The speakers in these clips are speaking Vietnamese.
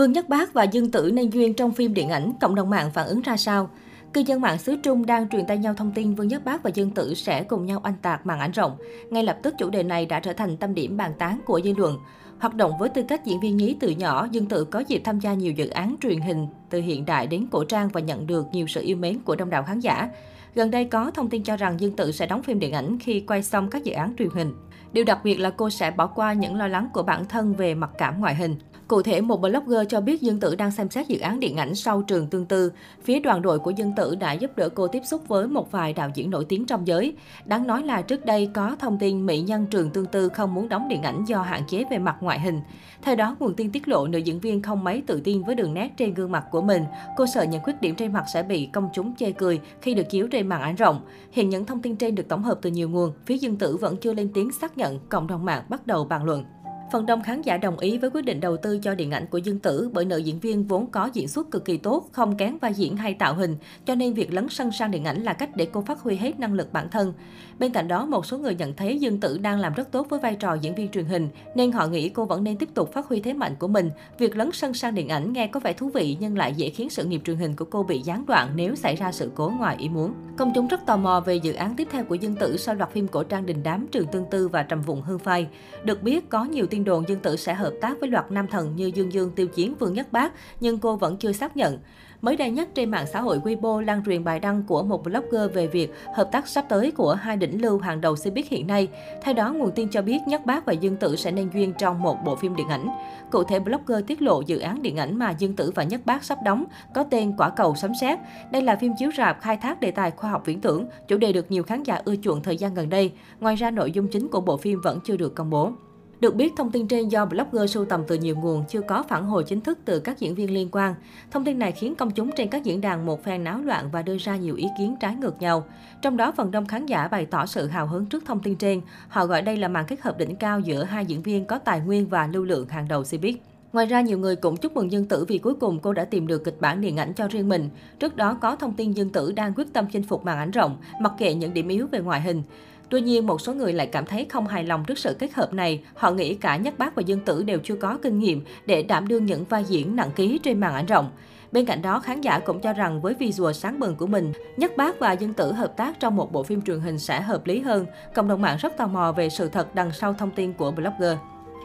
Vương Nhất Bác và Dương Tử nên duyên trong phim điện ảnh, cộng đồng mạng phản ứng ra sao? Cư dân mạng xứ Trung đang truyền tay nhau thông tin Vương Nhất Bác và Dương Tử sẽ cùng nhau anh tạc màn ảnh rộng. Ngay lập tức chủ đề này đã trở thành tâm điểm bàn tán của dư luận. Hoạt động với tư cách diễn viên nhí từ nhỏ, Dương Tử có dịp tham gia nhiều dự án truyền hình từ hiện đại đến cổ trang và nhận được nhiều sự yêu mến của đông đảo khán giả. Gần đây có thông tin cho rằng Dương Tử sẽ đóng phim điện ảnh khi quay xong các dự án truyền hình. Điều đặc biệt là cô sẽ bỏ qua những lo lắng của bản thân về mặc cảm ngoại hình. Cụ thể, một blogger cho biết Dương Tử đang xem xét dự án điện ảnh sau trường tương tư. Phía đoàn đội của Dương Tử đã giúp đỡ cô tiếp xúc với một vài đạo diễn nổi tiếng trong giới. Đáng nói là trước đây có thông tin mỹ nhân trường tương tư không muốn đóng điện ảnh do hạn chế về mặt ngoại hình. Theo đó, nguồn tin tiết lộ nữ diễn viên không mấy tự tin với đường nét trên gương mặt của mình. Cô sợ những khuyết điểm trên mặt sẽ bị công chúng chê cười khi được chiếu trên màn ảnh rộng. Hiện những thông tin trên được tổng hợp từ nhiều nguồn, phía Dương Tử vẫn chưa lên tiếng xác nhận, cộng đồng mạng bắt đầu bàn luận. Phần đông khán giả đồng ý với quyết định đầu tư cho điện ảnh của Dương Tử bởi nữ diễn viên vốn có diễn xuất cực kỳ tốt, không kén vai diễn hay tạo hình, cho nên việc lấn sân sang điện ảnh là cách để cô phát huy hết năng lực bản thân. Bên cạnh đó, một số người nhận thấy Dương Tử đang làm rất tốt với vai trò diễn viên truyền hình, nên họ nghĩ cô vẫn nên tiếp tục phát huy thế mạnh của mình. Việc lấn sân sang điện ảnh nghe có vẻ thú vị nhưng lại dễ khiến sự nghiệp truyền hình của cô bị gián đoạn nếu xảy ra sự cố ngoài ý muốn. Công chúng rất tò mò về dự án tiếp theo của Dương Tử sau loạt phim cổ trang đình đám Trường Tương Tư và Trầm Vụng Hương Phai. Được biết, có nhiều tin đồn Dương Tử sẽ hợp tác với loạt nam thần như Dương Dương, Tiêu Chiến, Vương Nhất Bác, nhưng cô vẫn chưa xác nhận. Mới đây nhất trên mạng xã hội Weibo lan truyền bài đăng của một blogger về việc hợp tác sắp tới của hai đỉnh lưu hàng đầu showbiz hiện nay. Theo đó, nguồn tin cho biết Nhất Bác và Dương Tử sẽ nên duyên trong một bộ phim điện ảnh. Cụ thể, blogger tiết lộ dự án điện ảnh mà Dương Tử và Nhất Bác sắp đóng có tên Quả cầu sấm sét. Đây là phim chiếu rạp khai thác đề tài khoa học viễn tưởng, chủ đề được nhiều khán giả ưa chuộng thời gian gần đây. Ngoài ra, nội dung chính của bộ phim vẫn chưa được công bố. Được biết, thông tin trên do blogger sưu tầm từ nhiều nguồn, chưa có phản hồi chính thức từ các diễn viên liên quan. Thông tin này khiến công chúng trên các diễn đàn một phen náo loạn và đưa ra nhiều ý kiến trái ngược nhau. Trong đó, phần đông khán giả bày tỏ sự hào hứng trước thông tin trên. Họ gọi đây là màn kết hợp đỉnh cao giữa hai diễn viên có tài nguyên và lưu lượng hàng đầu Cbiz. Ngoài ra, nhiều người cũng chúc mừng Dương Tử vì cuối cùng cô đã tìm được kịch bản điện ảnh cho riêng mình. Trước đó có thông tin Dương Tử đang quyết tâm chinh phục màn ảnh rộng, mặc kệ những điểm yếu về ngoại hình. Tuy nhiên, một số người lại cảm thấy không hài lòng trước sự kết hợp này. Họ nghĩ cả Nhất Bác và Dương Tử đều chưa có kinh nghiệm để đảm đương những vai diễn nặng ký trên màn ảnh rộng. Bên cạnh đó, khán giả cũng cho rằng với visual sáng bừng của mình, Nhất Bác và Dương Tử hợp tác trong một bộ phim truyền hình sẽ hợp lý hơn. Cộng đồng mạng rất tò mò về sự thật đằng sau thông tin của blogger.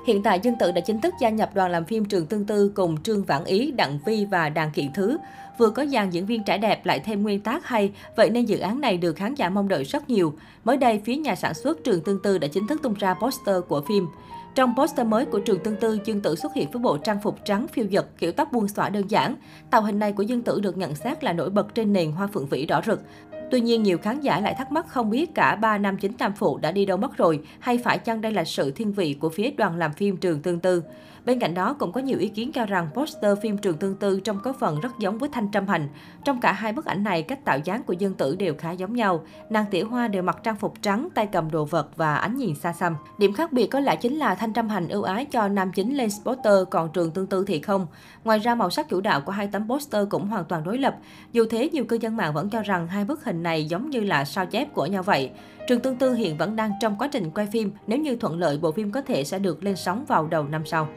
Hiện tại Dương Tử đã chính thức gia nhập đoàn làm phim Trường Tương Tư cùng Trương Vãn Ý, Đặng Vi và Đàn Kiện Thứ. Vừa có dàn diễn viên trẻ đẹp lại thêm nguyên tác hay, vậy nên dự án này được khán giả mong đợi rất nhiều. Mới đây, phía nhà sản xuất Trường Tương Tư đã chính thức tung ra poster của phim. Trong poster mới của trường Tương Tư, Dương Tử xuất hiện với bộ trang phục trắng phiêu giật, kiểu tóc buông xõa đơn giản. Tạo hình này của Dương Tử được nhận xét là nổi bật trên nền hoa phượng vĩ đỏ rực. Tuy nhiên, nhiều khán giả lại thắc mắc không biết cả ba nam chính tam phụ đã đi đâu mất rồi, hay phải chăng đây là sự thiên vị của phía đoàn làm phim Trường Tương Tư. Bên cạnh đó, cũng có nhiều ý kiến cho rằng poster phim Trường Tương Tư trông có phần rất giống với Thanh Trâm Hành. Trong cả hai bức ảnh này, cách tạo dáng của Dương Tử đều khá giống nhau. Nàng Tiểu Hoa đều mặc trang phục trắng, tay cầm đồ vật và ánh nhìn xa xăm. Điểm khác biệt có lẽ chính là Thanh Trâm Hành ưu ái cho nam chính lên poster, còn Trường Tương Tư thì không. Ngoài ra, màu sắc chủ đạo của hai tấm poster cũng hoàn toàn đối lập. Dù thế, nhiều cư dân mạng vẫn cho rằng hai bức hình này giống như là sao chép của nhau vậy. Trường Tương Tư hiện vẫn đang trong quá trình quay phim, nếu như thuận lợi bộ phim có thể sẽ được lên sóng vào đầu năm sau.